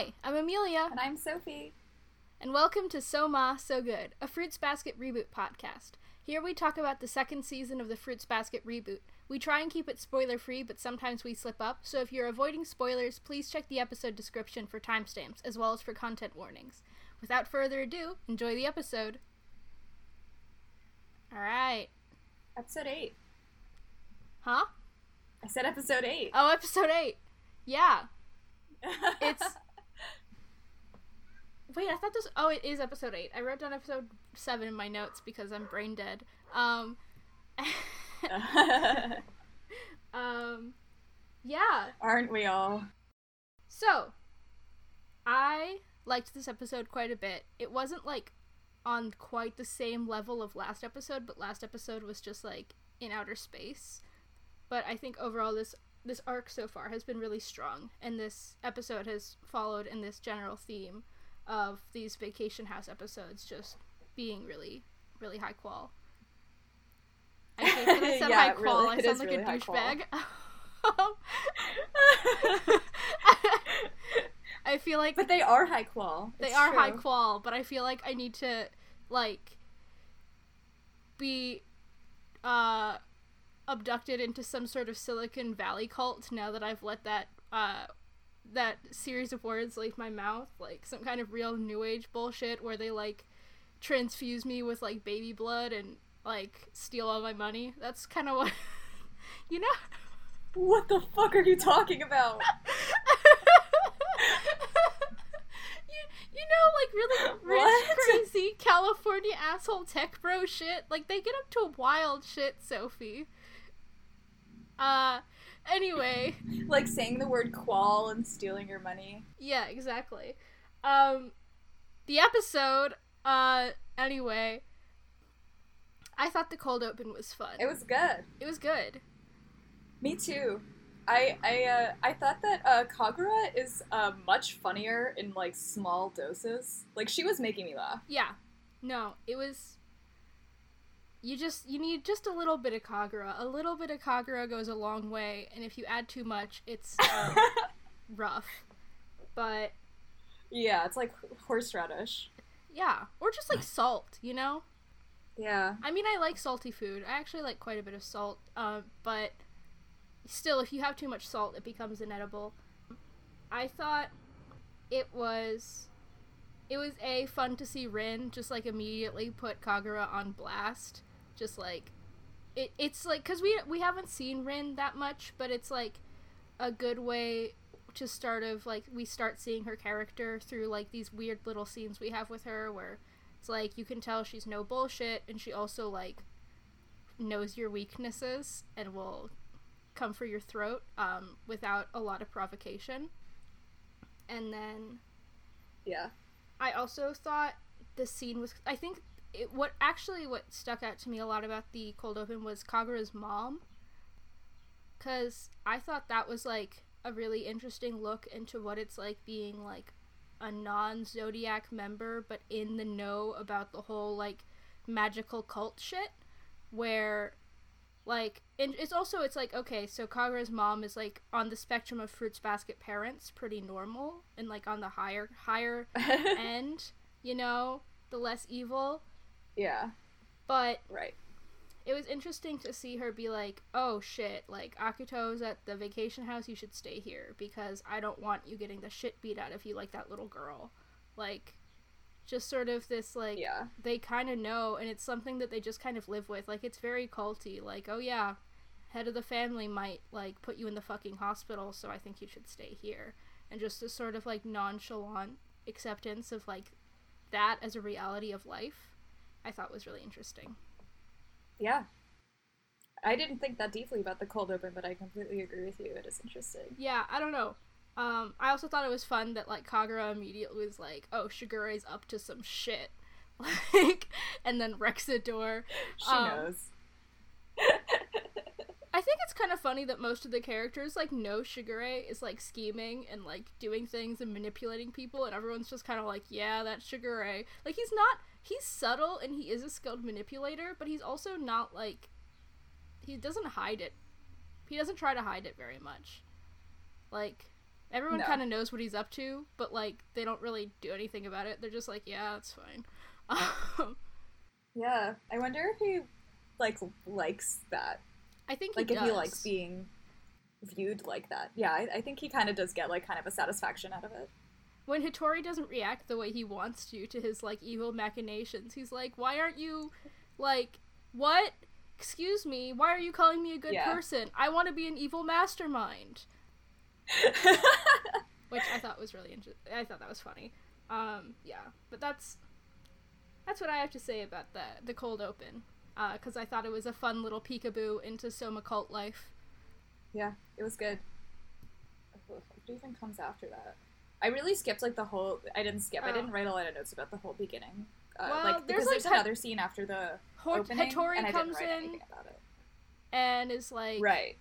Hi, I'm Amelia. And I'm Sophie. And welcome to So Ma, So Good, a Fruits Basket reboot podcast. Here we talk about the second season of the Fruits Basket reboot. We try and keep it spoiler free, but sometimes we slip up, so if you're avoiding spoilers, please check the episode description for timestamps, as well as for content warnings. Without further ado, enjoy the episode. Alright. Episode 8. Huh? I said episode 8. Oh, episode 8. Yeah. It's. Wait, I thought this. Oh, it is episode 8. I wrote down episode 7 in my notes because I'm brain dead. Um. um. Yeah. Aren't we all? So, I liked this episode quite a bit. It wasn't like on quite the same level of last episode, but last episode was just like in outer space. But I think overall this this arc so far has been really strong, and this episode has followed in this general theme of these vacation house episodes just being really, really high qual. I hate that I said Yeah, high qual. really- I sound like really a douchebag. I feel like but they are high qual. they It's are high qual, but I feel like I need to like be uh abducted into some sort of Silicon Valley cult now that I've let that uh that series of words leave my mouth, like some kind of real new age bullshit where they like transfuse me with like baby blood and like steal all my money. That's kind of what you know What the fuck are you talking about? you, you know, like really rich, What? crazy California asshole tech bro shit. Like they get up to wild shit, Sophie. Uh, anyway, like saying the word qual and stealing your money. yeah, exactly. Um, the episode. Uh, anyway, I thought the cold open was fun. It was good. It was good. Me too. I I uh, I thought that uh, Kagura is uh, much funnier in like small doses. Like she was making me laugh. Yeah. No, it was. You just you need just a little bit of Kagura. A little bit of Kagura goes a long way, and if you add too much, it's um, rough. But yeah, it's like horseradish. yeah, or just like salt, you know. Yeah. I mean, I like salty food. I actually like quite a bit of salt. Uh, but still, if you have too much salt, it becomes inedible. I thought it was it was a fun to see Rin just like immediately put Kagura on blast. Just like it, it's like because we we haven't seen Rin that much, but it's like a good way to start of like we start seeing her character through like these weird little scenes we have with her where it's like you can tell she's no bullshit and she also like knows your weaknesses and will come for your throat um, without a lot of provocation. And then Yeah. I also thought the scene was. I think it, what actually what stuck out to me a lot about the cold open was Kagura's mom. Cause I thought that was like a really interesting look into what it's like being like a non zodiac member, but in the know about the whole like magical cult shit. Where like and it's also it's like okay so kagura's mom is like on the spectrum of fruits basket parents pretty normal and like on the higher higher end you know the less evil yeah. but Right. it was interesting to see her be like oh shit like akito's at the vacation house you should stay here because i don't want you getting the shit beat out of you like that little girl like just sort of this like Yeah. they kind of know and it's something that they just kind of live with like it's very culty like oh yeah head of the family might like put you in the fucking hospital so i think you should stay here and just this sort of like nonchalant acceptance of like that as a reality of life i thought was really interesting Yeah. I didn't think that deeply about the cold open, but I completely agree with you. It is interesting. yeah i don't know um i also thought it was fun that like kagura immediately was like oh shigure's up to some shit like and then rexador She Um, knows. I think it's kind of funny that most of the characters like know Shigure is like scheming and like doing things and manipulating people, and everyone's just kind of like, yeah, that's Shigure. Like he's not, he's subtle and he is a skilled manipulator, but he's also not like, he doesn't hide it. He doesn't try to hide it very much. Like, Everyone No. kind of knows what he's up to, but like they don't really do anything about it. They're just like, yeah, that's fine. Yeah, I wonder if he like likes that. I think Like he if does. he likes being viewed like that. Yeah, I, I think he kind of does get like kind of a satisfaction out of it. When Hatori doesn't react the way he wants to to his like evil machinations, he's like, "Why aren't you like what? Excuse me, why are you calling me a good Yeah. person? I want to be an evil mastermind." Which I thought was really interesting. I thought that was funny. Um, yeah, but that's that's what I have to say about the the cold open. Because I thought it was a fun little peekaboo into Soma cult life. yeah, it was good. What even comes after that? I really skipped like the whole. I didn't skip. I Oh. didn't write a lot of notes about the whole beginning. Uh, Well, like there's, because like, there's another scene after the Hor- opening, Hatori and I comes didn't write in anything about it. and is like, Right.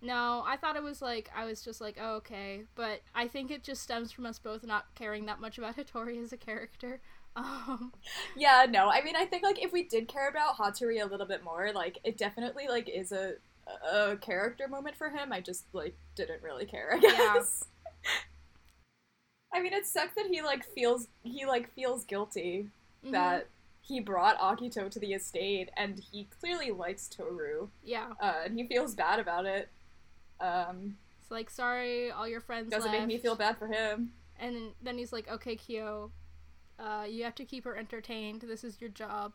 No, I thought it was like I was just like, oh, okay, but I think it just stems from us both not caring that much about Hattori as a character. Um, Yeah, no. I mean, I think like if we did care about Hatori a little bit more, like it definitely like is a a character moment for him. I just like didn't really care. I Yeah. I mean, it sucks that he like feels he like feels guilty mhm, that he brought Akito to the estate, and he clearly likes Toru, yeah, uh, and he feels bad about it. Um, it's like sorry, all your friends doesn't left. make me feel bad for him. And then, then he's like, okay, Kyo, uh, you have to keep her entertained. This is your job.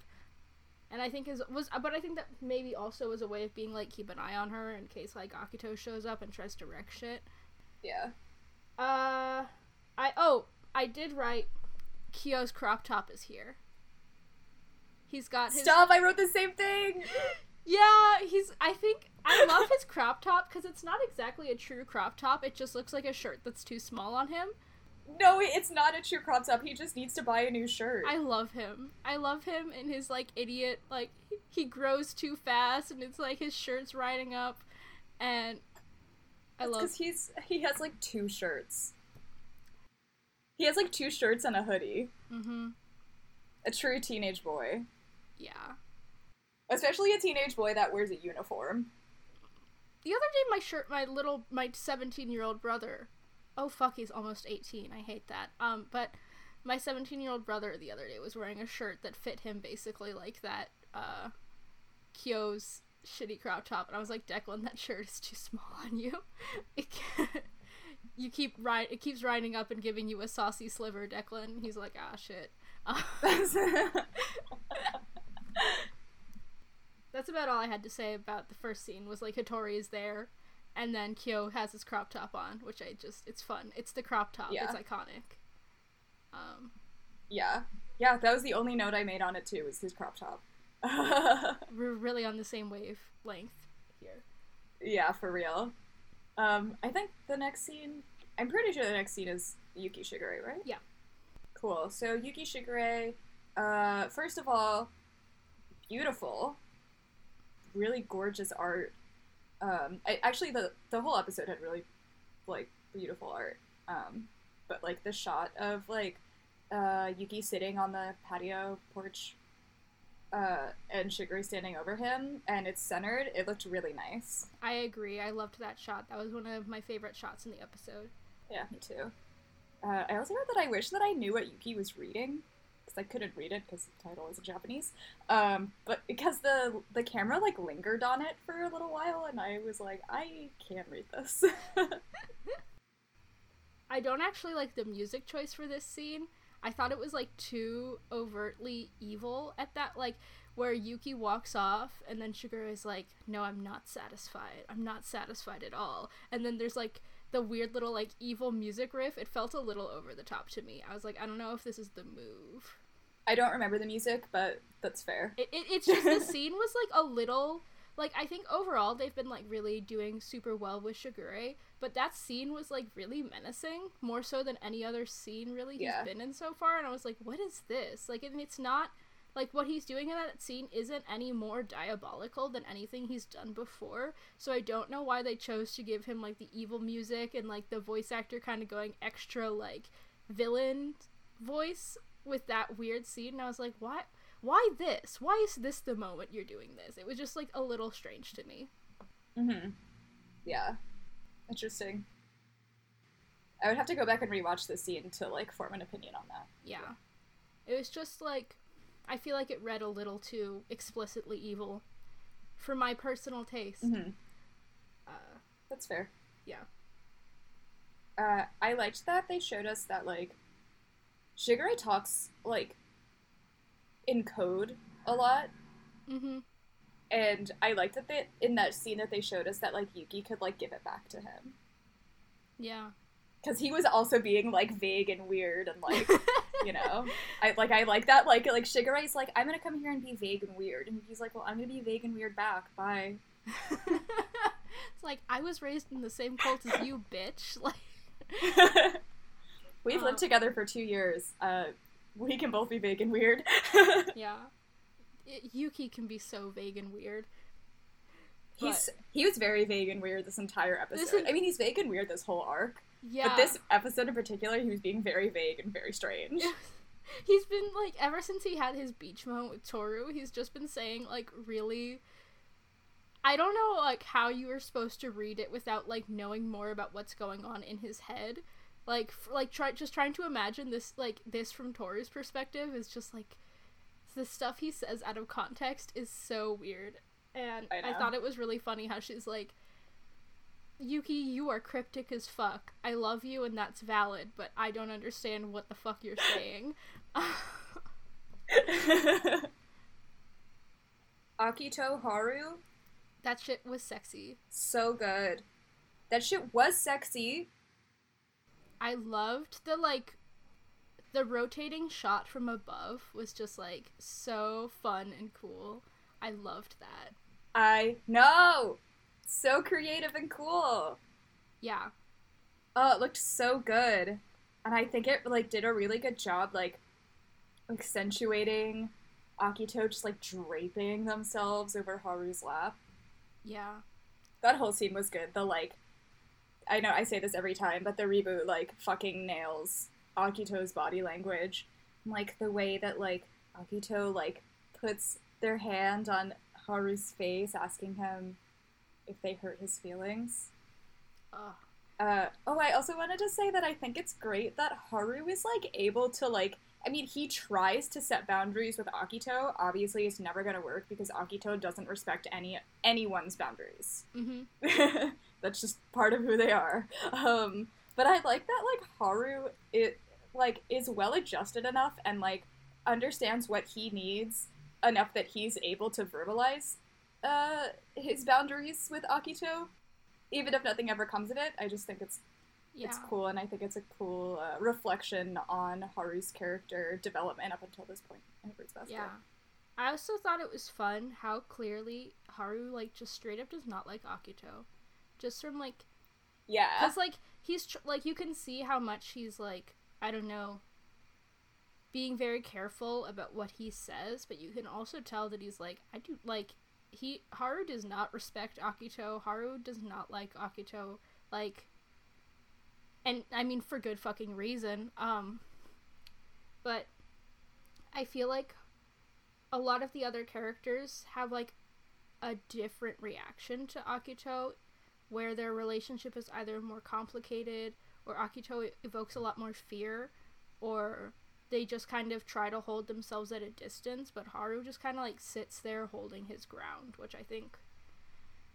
And I think is was, but I think that maybe also was a way of being like keep an eye on her in case like Akito shows up and tries to wreck shit. Yeah. Uh, I oh I did write Kyo's crop top is here. He's got his Stop! I wrote the same thing. yeah. He's I think I love his crop top because it's not exactly a true crop top. It just looks like a shirt that's too small on him. No, it's not a true crop top. He just needs to buy a new shirt. I love him. I love him and his like idiot like he grows too fast and it's like his shirt's riding up, and I love because he's he has like two shirts. He has like two shirts and a hoodie. mm-hmm A true teenage boy, yeah. especially a teenage boy that wears a uniform. The other day, my shirt, my little, my seventeen-year-old brother. Oh fuck, he's almost eighteen. I hate that. Um, but my seventeen-year-old brother the other day was wearing a shirt that fit him basically like that. Uh, Kyo's shitty crop top, and I was like, Declan, that shirt is too small on you. It. You keep ri- it keeps riding up and giving you a saucy sliver, Declan. He's like, ah, shit. That's about all I had to say about the first scene. Was like Hatori is there, and then Kyo has his crop top on, which I just it's fun. It's the crop top. Yeah. It's iconic. Um, yeah, yeah. That was the only note I made on it too. Was his crop top. we're really on the same wavelength here. yeah, for real. Um, I think the next scene. I'm pretty sure the next scene is Yuki Shigure, right? Yeah. Cool. So Yuki Shigure, uh, first of all, beautiful, really gorgeous art. Um, I, actually, the the whole episode had really like beautiful art. Um, but like the shot of like uh, Yuki sitting on the patio porch, uh, and Shigure standing over him, and it's centered. It looked really nice. I agree. I loved that shot. That was one of my favorite shots in the episode. Yeah, me too. Uh, I also wrote that I wish that I knew what Yuki was reading because I couldn't read it because the title is in Japanese. Um, but because the the camera like lingered on it for a little while, and I was like, I can't read this. I don't actually like the music choice for this scene. I thought it was like too overtly evil at that like where Yuki walks off and then Shigure is like, "No, I'm not satisfied. I'm not satisfied at all." And then there's like the weird little like evil music riff. It felt a little over the top to me. I was like, I don't know if this is the move. I don't remember the music, but that's fair. It, it, it's just the scene was like a little like I think overall they've been like really doing super well with Shigure, but that scene was like really menacing, more so than any other scene really he's Yeah. been in so far. And I was like, what is this? Like, and it's not like what he's doing in that scene isn't any more diabolical than anything he's done before. So I don't know why they chose to give him like the evil music and like the voice actor kind of going extra like villain voice with that weird scene. And I was like, why? Why this? Why is this the moment you're doing this? It was just like a little strange to me. Mm-hmm. Yeah. Interesting. I would have to go back and rewatch the scene to like form an opinion on that. Yeah. It was just like I feel like it read a little too explicitly evil for my personal taste. Mm-hmm. Uh, That's fair. yeah. Uh, I liked that they showed us that like Shigure talks like in code a lot, Mm-hmm. and I liked that they in that scene that they showed us that like Yuki could like give it back to him. Yeah. because he was also being like vague and weird and like you know I like I like that like like Shigure's like I'm gonna come here and be vague and weird. And he's like well I'm gonna be vague and weird back. Bye. It's like I was raised in the same cult as you, bitch. Like we've Uh, lived together for two years. Uh we can both be vague and weird yeah. It, Yuki can be so vague and weird. he's he was very vague and weird this entire episode This is- I mean he's vague and weird this whole arc Yeah. but this episode in particular he was being very vague and very strange he's been like ever since he had his beach moment with Toru, he's just been saying like really I don't know like how you were supposed to read it without like knowing more about what's going on in his head. Like f- like try just trying to imagine this like this from Toru's perspective is just like the stuff he says out of context is so weird. And I I, thought it was really funny how she's like Yuki, you are cryptic as fuck. I love you and that's valid, but I don't understand what the fuck you're saying. Akito Haru, that shit was sexy. so good. That shit was sexy. I loved the like the rotating shot from above was just like so fun and cool. I loved that. I know. So creative and cool. Yeah. Oh, it looked so good. And I think it like did a really good job like accentuating Akito just like draping themselves over Haru's lap. Yeah. That whole scene was good. The like I know I say this every time, but the reboot like fucking nails Akito's body language. Like the way that like Akito like puts their hand on Haru's face asking him if they hurt his feelings. Ugh. Uh, oh, I also wanted to say that I think it's great that Haru is like able to like. I mean, he tries to set boundaries with Akito. Obviously, it's never gonna work because Akito doesn't respect any anyone's boundaries. Mhm. That's just part of who they are. Um, but I like that like Haru it like is well adjusted enough and like understands what he needs enough that he's able to verbalize uh, his boundaries with Akito. Even if nothing ever comes of it, I just think it's Yeah. it's cool, and I think it's a cool uh, reflection on Haru's character development up until this point in. Yeah. I also thought it was fun how clearly Haru like just straight up does not like Akito. Just from like yeah, Because like he's tr- like you can see how much he's like I don't know, being very careful about what he says, but you can also tell that he's like I do like he Haru does not respect Akito. Haru does not like Akito. Like, and I mean for good fucking reason. Um, but I feel like a lot of the other characters have like a different reaction to Akito where their relationship is either more complicated or Akito evokes a lot more fear or they just kind of try to hold themselves at a distance but Haru just kind of like sits there holding his ground which I think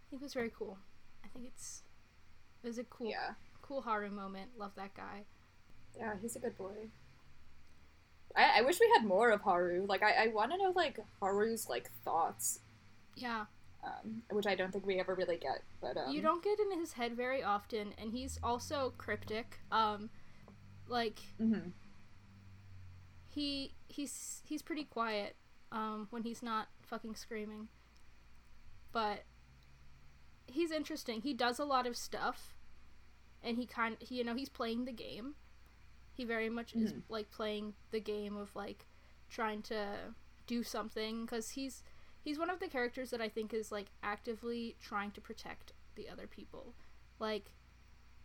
I think was very cool. I think it's it was a cool yeah, cool Haru moment. Love that guy. yeah. He's a good boy. I, I wish we had more of Haru. Like, I, I want to know like Haru's like thoughts, Yeah. Um, which I don't think we ever really get. But um, you don't get in his head very often and he's also cryptic. Um like mhm. he he's he's pretty quiet um when he's not fucking screaming but he's interesting he does a lot of stuff and he kind he, you know he's playing the game he very much is Mhm. like playing the game of like trying to do something because he's he's one of the characters that i think is like actively trying to protect the other people like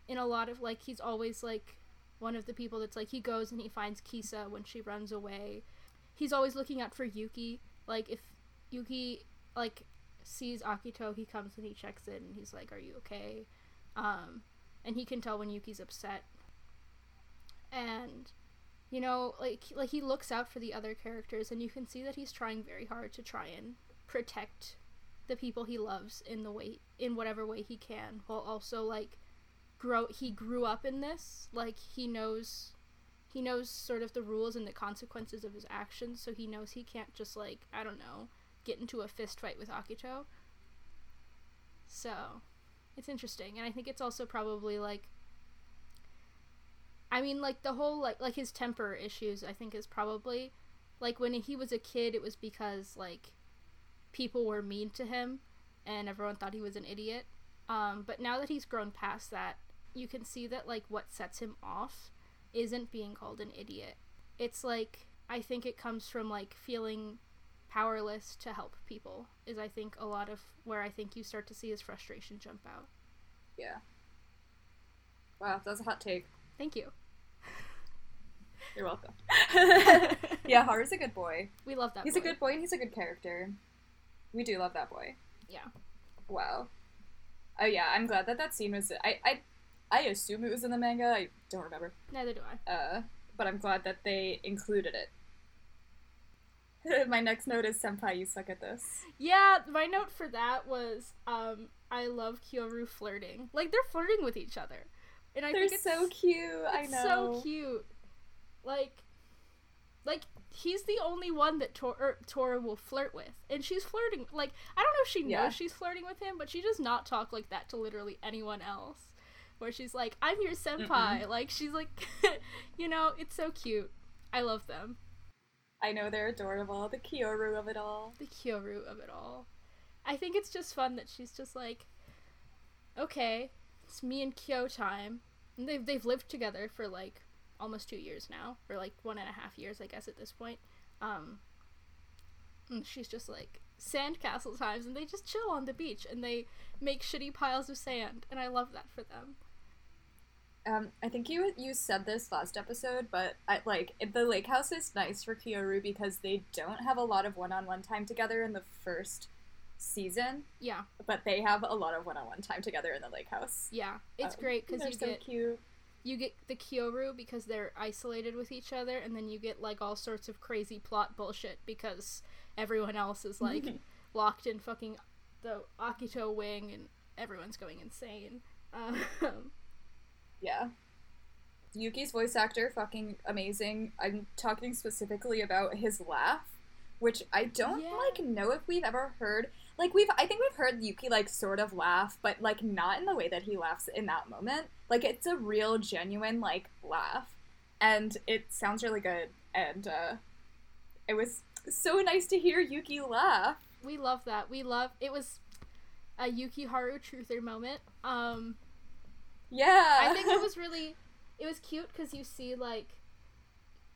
in a lot of like he's always like one of the people that's like he goes and he finds Kisa when she runs away. He's always looking out for Yuki. Like if Yuki like sees Akito, he comes and he checks in and he's like, "Are you okay?" Um, and he can tell when Yuki's upset. You know, like like he looks out for the other characters and you can see that he's trying very hard to try and protect the people he loves in the way in whatever way he can while also like grow he grew up in this like he knows he knows sort of the rules and the consequences of his actions so he knows he can't just like i don't know get into a fist fight with akito. So it's interesting and i think it's also probably like I mean, like the whole like like his temper issues. I think is probably like when he was a kid, it was because like people were mean to him, and everyone thought he was an idiot. Um, but now that he's grown past that, you can see that like what sets him off isn't being called an idiot. It's like I think it comes from like feeling powerless to help people. Is I think a lot of where I think you start to see his frustration jump out. Yeah. Wow, that's a hot take. Thank you. You're welcome. yeah, Haru's a good boy. We love that. He's boy. a good boy and he's a good character. We do love that boy. Yeah. Wow. Oh yeah, I'm glad that that scene was. I I I assume it was in the manga. I don't remember. Neither do I. Uh, but I'm glad that they included it. My next note is senpai, you suck at this. Yeah, my note for that was um I love Kyoru flirting. Like they're flirting with each other. And I They're think it's so cute. I it's know. so cute. Like like he's the only one that Tor- er, Tora will flirt with. And she's flirting like I don't know if she knows Yeah. she's flirting with him, but she does not talk like that to literally anyone else. Where she's like, "I'm your senpai." Like she's like you know, it's so cute. I love them. I know they're adorable. The Kyoru of it all. the Kyoru of it all. I think it's just fun that she's just like, okay, it's me and Kyo time. And they've they've lived together for like almost two years now, or like one and a half years, I guess, at this point. Um, and she's just like sandcastle times, and they just chill on the beach and they make shitty piles of sand, and I love that for them. Um, I think you you said this last episode, but I, like the lake house is nice for Kyoru because they don't have a lot of one-on-one time together in the first season, Yeah, but they have a lot of one-on-one time together in the lake house. yeah, it's Um, great because they're so cute. You get the Kyoru because they're isolated with each other, and then you get like all sorts of crazy plot bullshit because everyone else is like locked in fucking the Akito wing, and everyone's going insane. Um, Yeah. Yuki's voice actor, fucking amazing. I'm talking specifically about his laugh, which I don't Yeah. like know if we've ever heard. Like we've, I think we've heard Yuki like sort of laugh, but like not in the way that he laughs in that moment. Like it's a real, genuine like laugh, and it sounds really good. And uh, it was so nice to hear Yuki laugh. we love that. We love it was a Yuki Haru truther moment. Um, Yeah, I think it was really it was cute because you see like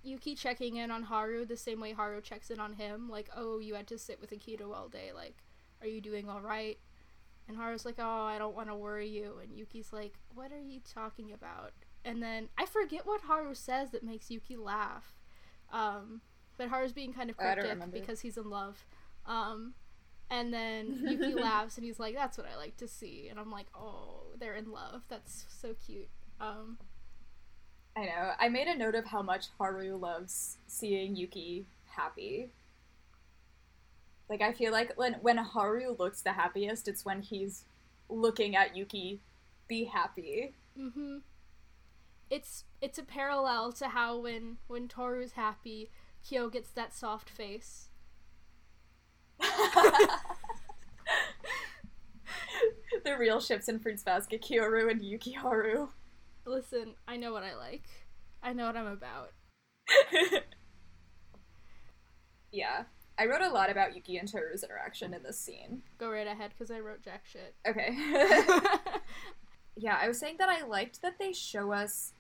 Yuki checking in on Haru the same way Haru checks in on him. Like, oh, you had to sit with Akito all day. Like, are you doing all right? And Haru's like, oh, I don't want to worry you. And Yuki's like, what are you talking about? And then I forget what Haru says that makes Yuki laugh. Um, but Haru's being kind of cryptic because he's in love. Um, and then Yuki laughs and he's like, that's what I like to see. And I'm like, oh, they're in love. That's so cute. Um, I know. I made a note of how much Haru loves seeing Yuki happy. Like I feel like when when Haru looks the happiest, it's when he's looking at Yuki be happy. hmm It's it's a parallel to how when when Toru's happy, Kyo gets that soft face. the real ships in Fruits Basket, Kyoru and Yuki Haru. Listen, I know what I like. I know what I'm about. yeah. I wrote a lot about Yuki and Toru's interaction in this scene. Go right ahead because I wrote jack shit. Okay. yeah, I was saying that I liked that they show us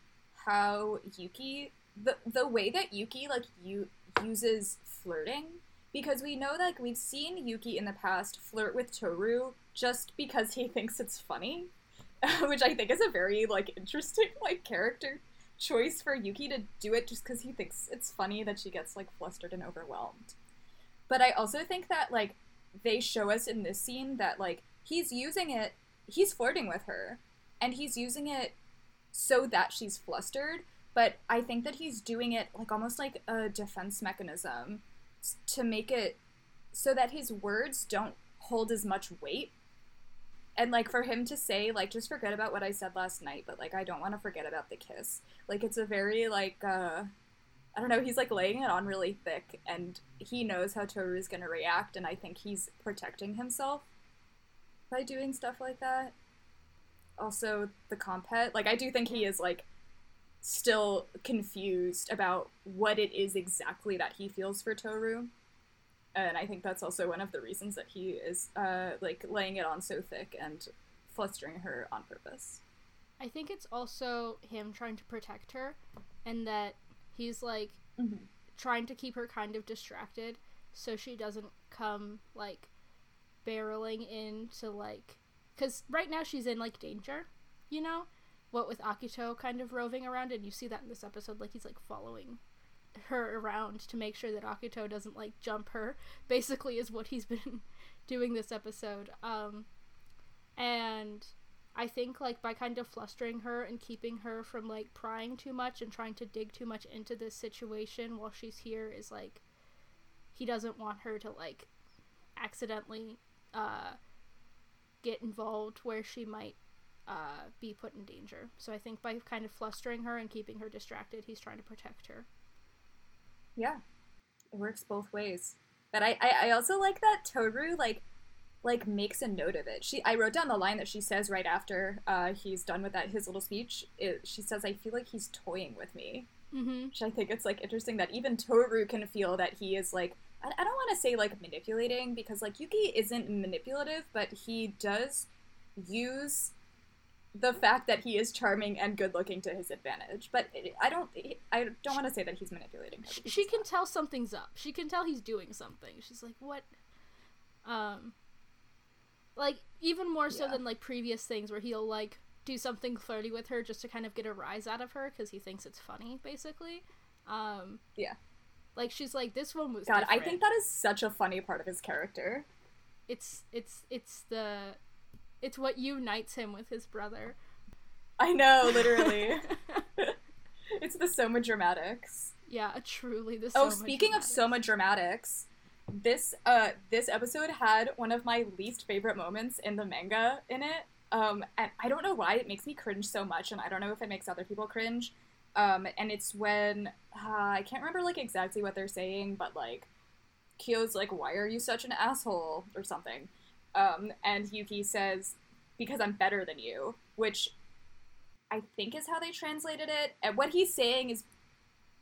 how Yuki the the way that Yuki like you uses flirting because we know like we've seen Yuki in the past flirt with Toru just because he thinks it's funny, which I think is a very like interesting like character choice for Yuki to do it just because he thinks it's funny that she gets like flustered and overwhelmed. But I also think that like they show us in this scene that like he's using it he's flirting with her and he's using it so that she's flustered but I think that he's doing it like almost like a defense mechanism to make it so that his words don't hold as much weight. And like for him to say like just forget about what I said last night, but like I don't want to forget about the kiss. Like it's a very like uh I don't know, he's like laying it on really thick and he knows how Toru's to react and I think he's protecting himself by doing stuff like that. Also the compet, like I do think he is like still confused about what it is exactly that he feels for Toru. And I think that's also one of the reasons that he is uh, like laying it on so thick and flustering her on purpose. I think it's also him trying to protect her, and that he's like mm-hmm. trying to keep her kind of distracted so she doesn't come like barreling into like because right now she's in like danger, you know, what with Akito kind of roving around, and you see that in this episode, like he's like following her around to make sure that Akito doesn't like jump her. Basically, is what he's been doing this episode. Um, and I think like by kind of flustering her and keeping her from like prying too much and trying to dig too much into this situation while she's here is like he doesn't want her to like accidentally uh, get involved where she might uh, be put in danger. So I think by kind of flustering her and keeping her distracted, he's trying to protect her. Yeah, it works both ways. But I, I, I also like that Toru like like makes a note of it. She I wrote down the line that she says right after uh, he's done with that his little speech. It, she says, "I feel like he's toying with me," mm-hmm. which I think it's like interesting that even Toru can feel that he is like I, I don't want to say like manipulating because like Yuki isn't manipulative, but he does use the fact that he is charming and good looking to his advantage. But I don't I don't want to say that he's manipulating her. She can tell something's up. She can tell he's doing something. She's like, "What?" Um like even more so yeah. than like previous things where he'll like do something flirty with her just to kind of get a rise out of her because he thinks it's funny, basically. Um Yeah. Like she's like, this one was. God, different. I think that is such a funny part of his character. It's it's it's the it's what unites him with his brother. I know, literally. it's the Soma dramatics. Yeah, truly the. Oh, speaking of Soma dramatics, this uh this episode had one of my least favorite moments in the manga in it. Um, and I don't know why it makes me cringe so much, and I don't know if it makes other people cringe. Um, and it's when uh, I can't remember like exactly what they're saying, but like Kyo's like, "Why are you such an asshole?" or something. Um, and Yuki says, "Because I'm better than you," which I think is how they translated it. And what he's saying is,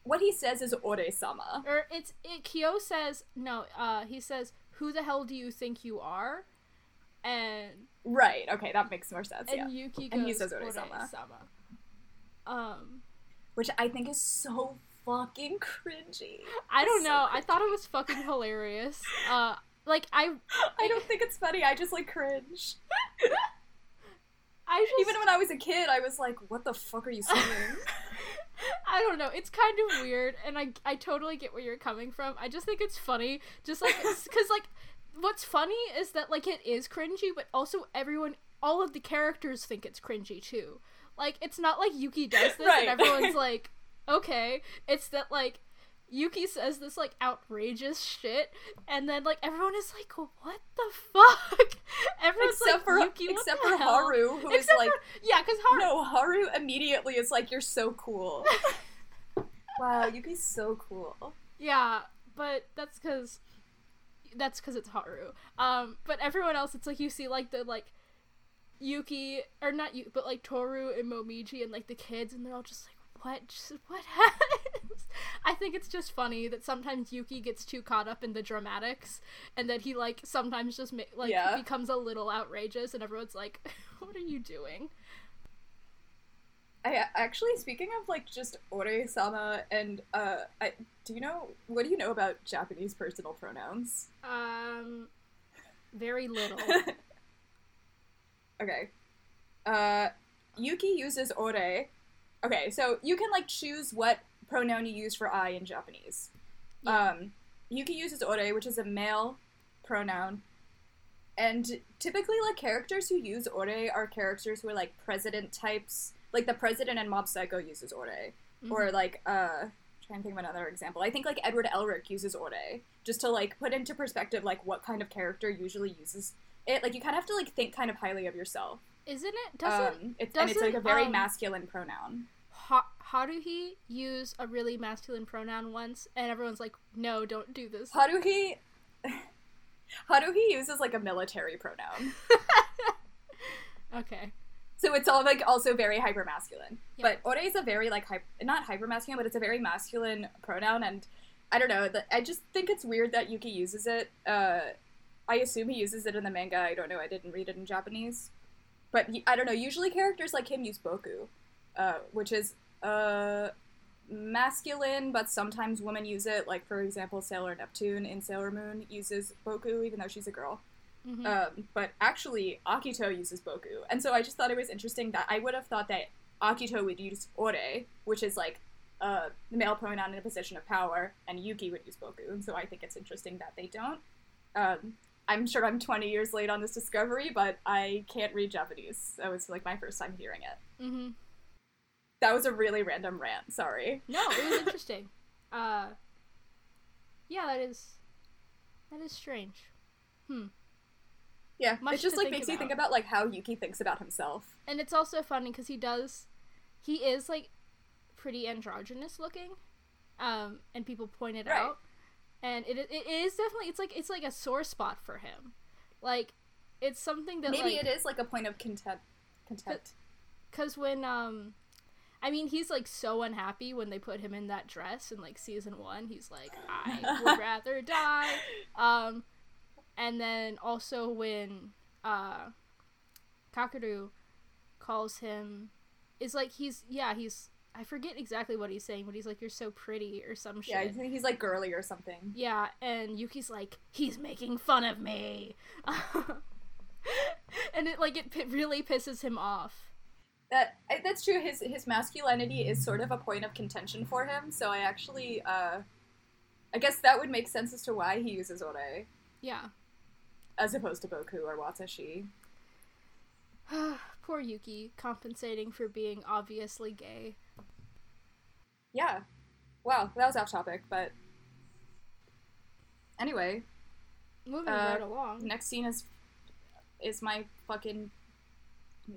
what he says is "ore-sama." Or it's it, Kyo says no. Uh, he says, "Who the hell do you think you are?" And right, okay, that makes more sense. And yeah. Yuki goes, and he says "ore-sama." Um, which I think is so fucking cringy. I don't know. I thought it was fucking hilarious. Uh, like I, I don't think it's funny. I just like cringe. I just, even when I was a kid, I was like, "What the fuck are you saying?" I don't know. It's kind of weird, and I I totally get where you're coming from. I just think it's funny, just like because like what's funny is that like it is cringy, but also everyone, all of the characters think it's cringy too. Like it's not like Yuki does this right. and everyone's like, okay. It's that like Yuki says this like outrageous shit, and then like everyone is like, "What the fuck?" Everyone's except like, for Yuki, except for hell? Haru, who except is like, yeah, because Haru. No, Haru immediately is like, "You're so cool." wow, Yuki's so cool. Yeah, but that's because that's because it's Haru. Um, but everyone else, it's like you see like the like Yuki or not you, but like Toru and Momiji and like the kids, and they're all just like, "What? Just, what happened?" I think it's just funny that sometimes Yuki gets too caught up in the dramatics, and that he like sometimes just ma- like yeah. becomes a little outrageous, and everyone's like, "What are you doing?" I actually speaking of like just ore-sama and uh, I, do you know what do you know about Japanese personal pronouns? Um, very little. Okay. Uh, Yuki uses ore. Okay, so you can like choose what pronoun you use for I in Japanese. Yeah. Um, Yuki uses ore, which is a male pronoun. And typically, like characters who use ore are characters who are like president types. Like the president in Mob Psycho uses ore. or like uh trying to think of another example. I think like Edward Elric uses ore just to like put into perspective like what kind of character usually uses it. Like you kind of have to like think kind of highly of yourself. Isn't it? Doesn't Um, it's, and it's like a very um, masculine pronoun. Ha- Haruhi use a really masculine pronoun once, and everyone's like, "No, don't do this." Haruhi Haruhi uses like a military pronoun. okay. So it's all like also very hyper masculine. Yeah. But ore is a very like hy- not hyper masculine, but it's a very masculine pronoun, and I don't know. The, I just think it's weird that Yuki uses it. Uh, I assume he uses it in the manga. I don't know. I didn't read it in Japanese, but I don't know. Usually characters like him use boku, uh, which is uh masculine, but sometimes women use it. Like for example, Sailor Neptune in Sailor Moon uses boku, even though she's a girl. Mhm. Um, but actually, Akito uses Boku, and so I just thought it was interesting that I would have thought that Akito would use Ore, which is like uh, the male pronoun in a position of power, and Yuki would use Boku, and so I think it's interesting that they don't. Um, I'm sure I'm 20 years late on this discovery, but I can't read Japanese. so it's like my first time hearing it. Mhm. That was a really random rant. Sorry. No, it was interesting. uh, yeah, that is that is strange. Hmm. Yeah, Much it just like makes you think about. about like how Yuki thinks about himself. And it's also funny because he does, he is like pretty androgynous looking, um, and people point it Right. out, and it it is definitely it's like it's like a sore spot for him, like it's something that Maybe like, it is like a point of content. Content. Because when, um, I mean, he's like so unhappy when they put him in that dress in like season one. He's like, I would rather die. Um, and then also when, uh, Kakeru calls him, is like, he's, yeah, he's, I forget exactly what he's saying, but he's like, you're so pretty or some shit. Yeah, he's like girly or something. Yeah, and Yuki's like, he's making fun of me. and it like it pi- really pisses him off. That that's true. His his masculinity is sort of a point of contention for him. So I actually, uh, I guess that would make sense as to why he uses ore Yeah. as opposed to Boku or Watashi. Poor Yuki, compensating for being obviously gay. Yeah. Wow, that was off topic, but anyway, Moving Uh, right along. next scene is is my fucking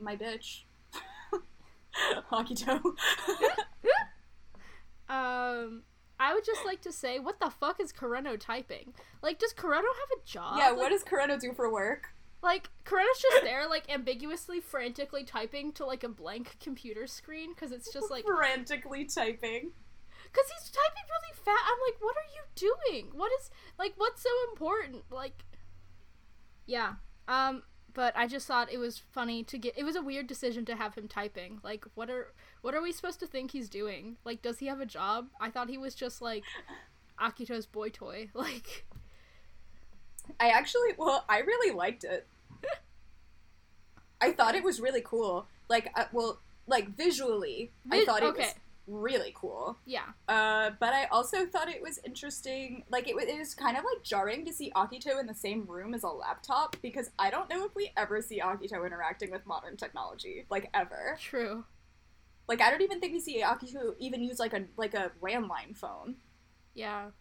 my bitch. Akito. Um, I would just like to say, what the fuck is Kureno typing? Like, does Kureno have a job? yeah, Like, what does Kureno do for work? Like, Kureno's just there, like, ambiguously, frantically typing to, like, a blank computer screen, because it's just, like, frantically typing. Because he's typing really fast. I'm like, what are you doing? What is like what's so important? Like Yeah. Um but I just thought it was funny to get it was a weird decision to have him typing. Like what are what are we supposed to think he's doing? Like does he have a job? I thought he was just like Akito's boy toy. Like I actually, well, I really liked it. I thought it was really cool. Like, uh, well, like visually, I thought it okay. was really cool. yeah. Uh, but I also thought it was interesting. Like, it, wa- it was kind of like jarring to see Akito in the same room as a laptop because I don't know if we ever see Akito interacting with modern technology, like ever. True. Like, I don't even think we see Akito even use like a like a landline phone. Yeah.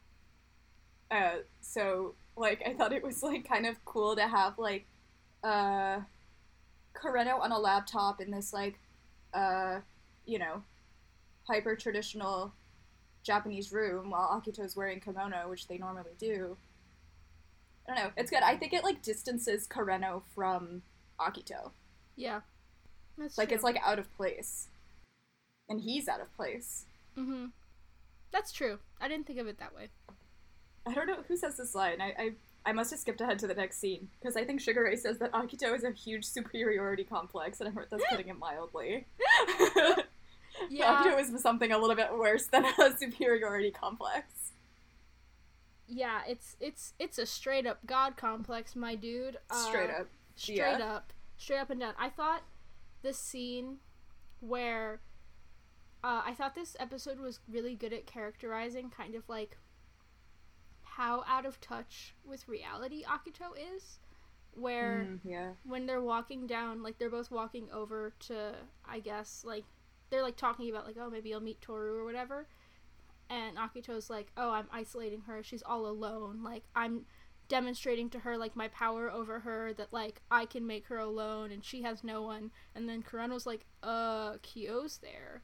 Uh, so like I thought it was like kind of cool to have like uh Kureno on a laptop in this like uh you know hyper traditional Japanese room while Akito's wearing kimono, which they normally do. I don't know. It's good. I think it like distances Kureno from Akito. Yeah. That's Like true. it's like out of place. And he's out of place. Mhm. That's true. I didn't think of it that way. I don't know who says this line. I, I I must have skipped ahead to the next scene because I think Shigure says that Akito is a huge superiority complex, and I heard that's putting it mildly. Yeah. Akito is something a little bit worse than a superiority complex. Yeah, it's it's it's a straight up god complex, my dude. Uh, Straight up. straight Yeah. up, straight up and down. I thought this scene where uh, I thought this episode was really good at characterizing kind of like how out of touch with reality Akito is. Where Mm, yeah. when they're walking down, like they're both walking over to, I guess, like they're like talking about like oh maybe you'll meet Toru or whatever, and Akito's like oh I'm isolating her. She's all alone. Like I'm demonstrating to her like my power over her that like I can make her alone and she has no one. And then Kureno's like uh Kyo's there.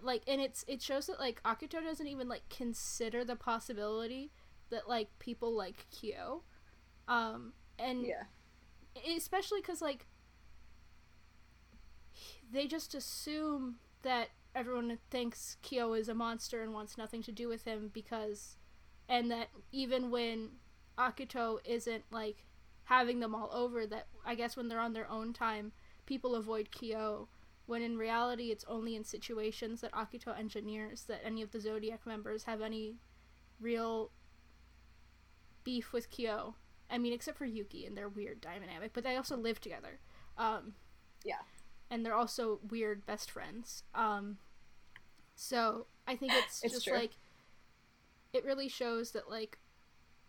Like and it's it shows that like Akito doesn't even like consider the possibility that like people like Kyo. Um and Yeah. especially because like they just assume that everyone thinks Kyo is a monster and wants nothing to do with him because and that even when Akito isn't like having them all over that I guess when they're on their own time people avoid Kyo when in reality it's only in situations that Akito engineers that any of the Zodiac members have any real beef with Kyo. I mean except for Yuki and their weird dynamic, but they also live together. Um Yeah. And they're also weird best friends. Um, so I think it's, It's just true. like it really shows that like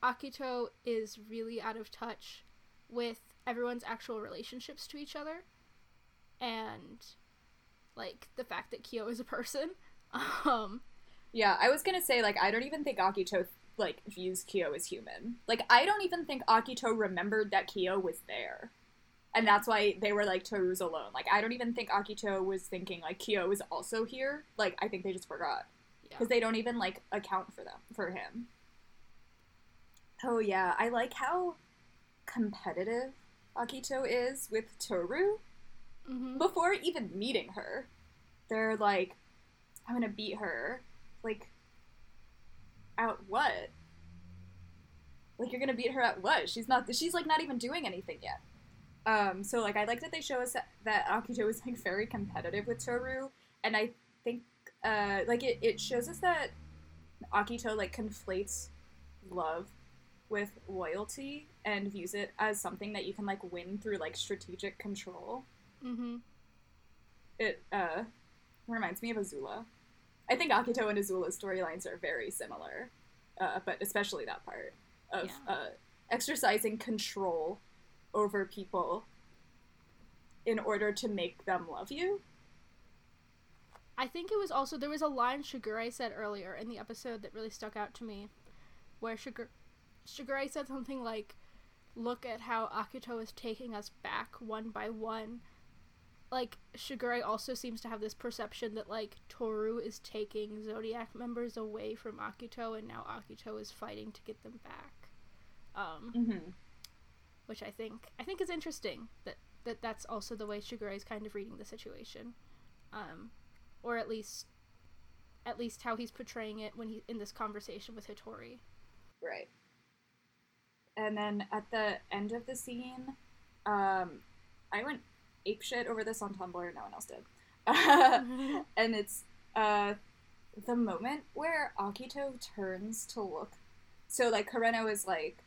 Akito is really out of touch with everyone's actual relationships to each other, and like the fact that Kyo is a person. Um, Yeah, I was gonna say like I don't even think Akito like views Kyo as human. Like I don't even think Akito remembered that Kyo was there, and that's why they were like Toru's alone. Like I don't even think Akito was thinking like Kyo is also here. Like I think they just forgot yeah. because they don't even like account for them for him. Oh yeah, I like how competitive Akito is with Toru hmm before even meeting her. They're like, I'm gonna beat her. Like, at what? Like you're gonna beat her at what? She's not. She's like not even doing anything yet. Um. So like I like that they show us that, that Akito is like very competitive with Toru, and I think uh like it it shows us that Akito like conflates love with loyalty and views it as something that you can like win through like strategic control Mm-hmm. it uh reminds me of Azula. I think Akito and Azula's storylines are very similar, uh, but especially that part of Yeah. uh, exercising control over people in order to make them love you. I think it was also there was a line Shigure said earlier in the episode that really stuck out to me, where Shigure Shigure said something like, "Look at how Akito is taking us back one by one." Like Shigure also seems to have this perception that like Toru is taking Zodiac members away from Akito, and now Akito is fighting to get them back. Um, Mm-hmm. Which I think I think is interesting that that that's also the way Shigure is kind of reading the situation, um, or at least at least how he's portraying it when he in this conversation with Hatori. Right. And then at the end of the scene, um, I went apeshit over this on Tumblr. No one else did. and it's uh, the moment where Akito turns to look. So like Kureno is like,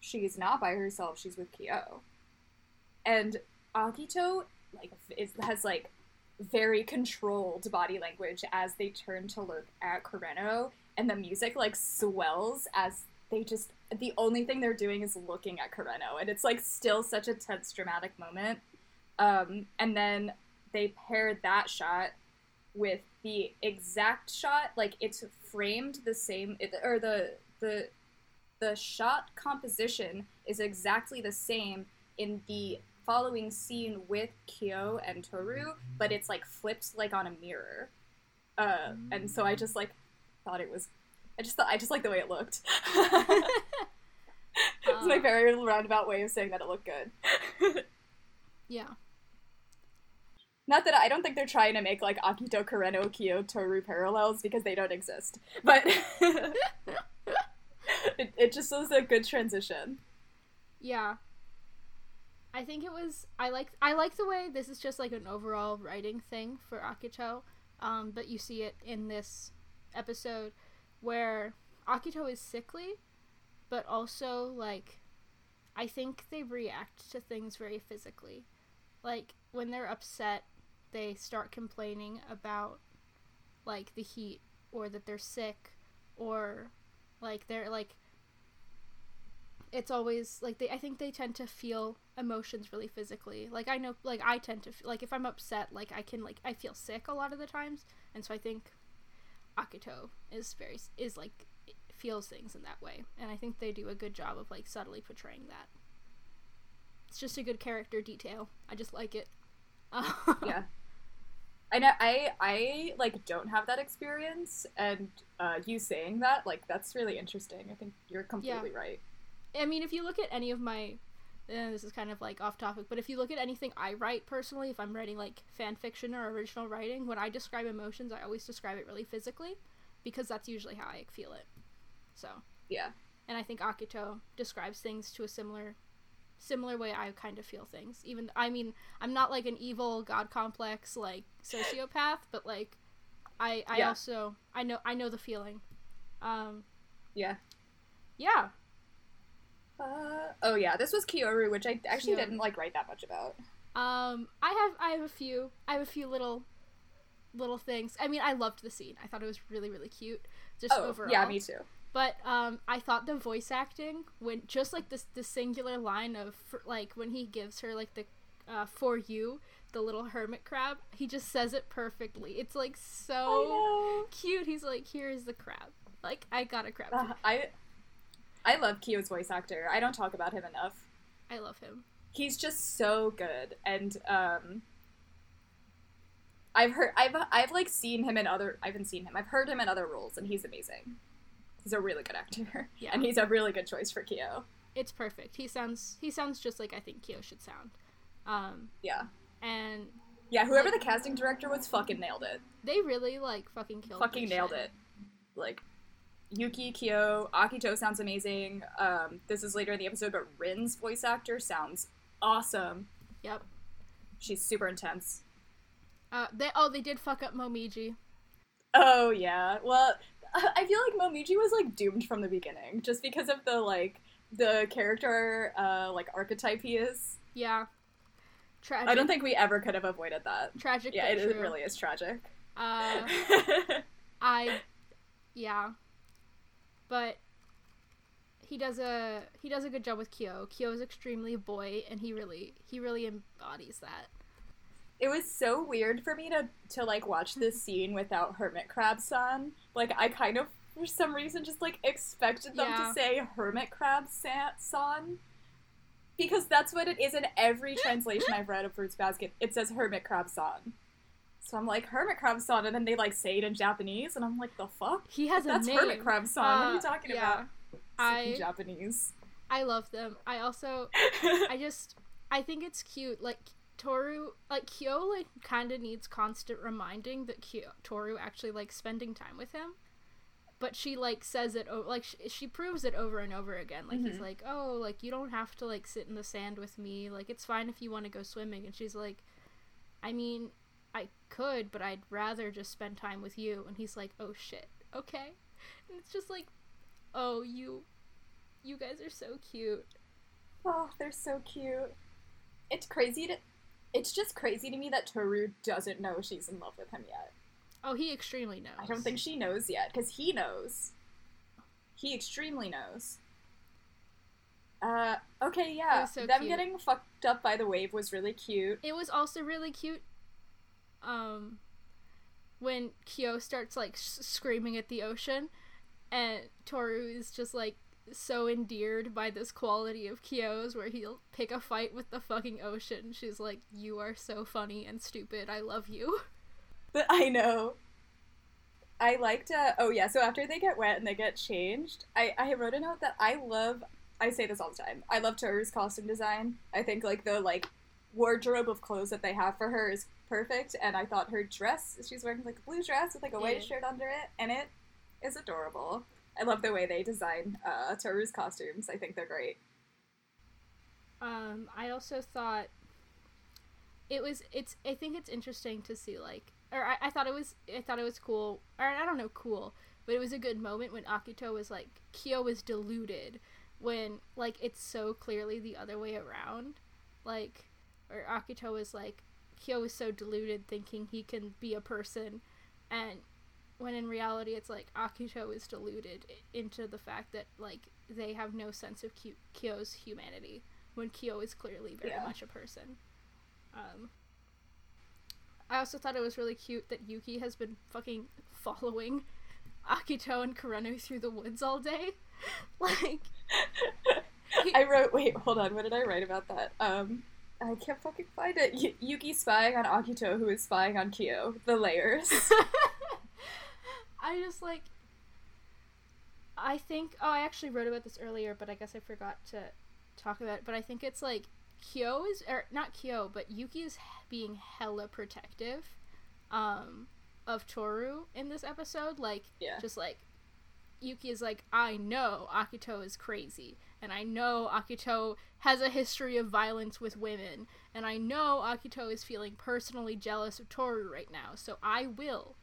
she's not by herself. She's with Kyo, and Akito like is, has like very controlled body language as they turn to look at Kureno, and the music like swells as they just the only thing they're doing is looking at Kureno, and it's like still such a tense, dramatic moment. Um, and then they paired that shot with the exact shot, like it's framed the same, or the the the shot composition is exactly the same in the following scene with Kyo and Toru, but it's like flipped like on a mirror. Uh, and so I just like thought it was. I just thought I just like the way it looked. it's my Uh, very roundabout way of saying that it looked good. yeah, Not that I don't think they're trying to make like Akito Kureno Kyo Toru parallels because they don't exist, but it, it just was a good transition. yeah. I think it was. I like. I like the way this is just like an overall writing thing for Akito, um, but you see it in this episode where Akito is sickly, but also like I think they react to things very physically. Like when they're upset, they start complaining about like the heat or that they're sick or like they're like it's always like they I think they tend to feel emotions really physically. Like I know like I tend to like if I'm upset like I can like I feel sick a lot of the times. And so I think Akito is very is like feels things in that way. And I think they do a good job of like subtly portraying that. It's just a good character detail. I just like it. yeah. I know I I like don't have that experience and uh, you saying that like that's really interesting. I think you're completely Yeah. right. I mean, if you look at any of my, eh, this is kind of like off topic, but if you look at anything I write personally, if I'm writing like fan fiction or original writing, when I describe emotions, I always describe it really physically, because that's usually how I feel it. So, Yeah. and I think Akito describes things to a similar, similar way I kind of feel things. Even I mean, I'm not like an evil god complex like sociopath, but like, I I Yeah. also I know I know the feeling. Um, Yeah. yeah, Uh, oh yeah, this was Kyoru, which I actually Kyoru. didn't like write that much about. Um, I have I have a few I have a few little little things. I mean, I loved the scene. I thought it was really really cute. Just Oh overall. yeah, me too. But um, I thought the voice acting when just like this the singular line of like when he gives her like the uh, for you the little hermit crab, he just says it perfectly. It's like so cute. He's like, here is the crab. Like I got a crab. Uh, I I love Kyo's voice actor. I don't talk about him enough. I love him. He's just so good, and um, I've heard I've I've like seen him in other I haven't seen him. I've heard him in other roles, and he's amazing. He's a really good actor, Yeah. and he's a really good choice for Kyo. It's perfect. He sounds he sounds just like I think Kyo should sound. Um, Yeah, and yeah. Whoever the casting director was, fucking nailed it. They really like fucking killed. fucking nailed shit. it. Like Yuki, Kyo, Akito sounds amazing. Um, this is later in the episode, but Rin's voice actor sounds awesome. Yep. She's super intense. Uh, they oh they did fuck up Momiji. Oh yeah. Well, I feel like Momiji was like doomed from the beginning, just because of the like the character uh like archetype he is. Yeah. Tragic. I don't think we ever could have avoided that. tragic. Yeah, it, true. really is tragic. Uh, I, yeah, but he does a he does a good job with Kyo. Kyo is extremely boy, and he really he really embodies that. it was so weird for me to to like watch this scene without Hermit Crab San. Like I kind of for some reason just like expected them Yeah. to say Hermit Crab San. Because that's what it is in every translation I've read of Fruits Basket. It says Hermit Crab San. So I'm like Hermit Crab San, and then they like say it in Japanese, and I'm like, the fuck? He has That's a name. Hermit Crab San. what are you Uh, talking yeah. about? I- Japanese. I love them. I also I just I think it's cute. Like Toru, like Kyo, like kind of needs constant reminding that Kyo, Toru actually likes spending time with him. But she like says it, o- like she, she proves it over and over again. Like he's Mhm. like, oh, like you don't have to like sit in the sand with me. Like it's fine if you want to go swimming. And she's like, I mean, I could, but I'd rather just spend time with you. And he's like, oh shit, okay. And it's just like, oh you, you guys are so cute. Oh, they're so cute. It's crazy to. It's just crazy to me that Toru doesn't know she's in love with him yet. Oh, he extremely knows. I don't think she knows yet, because he knows. He extremely knows. Uh, okay, yeah. so Them cute. getting fucked up by the wave was really cute. It was also really cute. Um, when Kyo starts like s- screaming at the ocean, and Toru is just like so endeared by this quality of Kyo's, where he'll pick a fight with the fucking ocean. She's like, "You are so funny and stupid. I love you." But I know. I liked, uh, oh yeah, so after they get wet and they get changed, I, I wrote a note that I love, I say this all the time, I love Toru's costume design. I think, like, the, like, wardrobe of clothes that they have for her is perfect, and I thought her dress, she's wearing, like, a blue dress with, like, a white shirt under it, and it is adorable. I love the way they design uh, Toru's costumes. I think they're great. Um, I also thought it was it's I think it's interesting to see like or I, I thought it was I thought it was cool or I don't know cool, but it was a good moment when Akito was like Kyo was deluded when like it's so clearly the other way around. Like or Akito was like Kyo was so deluded thinking he can be a person and when in reality it's like Akito is deluded into the fact that like they have no sense of Kyo's humanity when Kyo is clearly very Yeah. much a person. Um, I also thought it was really cute that Yuki has been fucking following Akito and Kureno through the woods all day. like, I wrote. Wait, hold on. What did I write about that? Um, I can't fucking find it. Y- Yuki spying on Akito, who is spying on Kyo. The layers. I just like. I think. Oh, I actually wrote about this earlier, but I guess I forgot to talk about it. But I think it's like Kyo is, or not Kyo, but Yuki is being hella protective, um, of Toru in this episode. Like, Yeah. just like Yuki is like, I know Akito is crazy, and I know Akito has a history of violence with women, and I know Akito is feeling personally jealous of Toru right now, so I will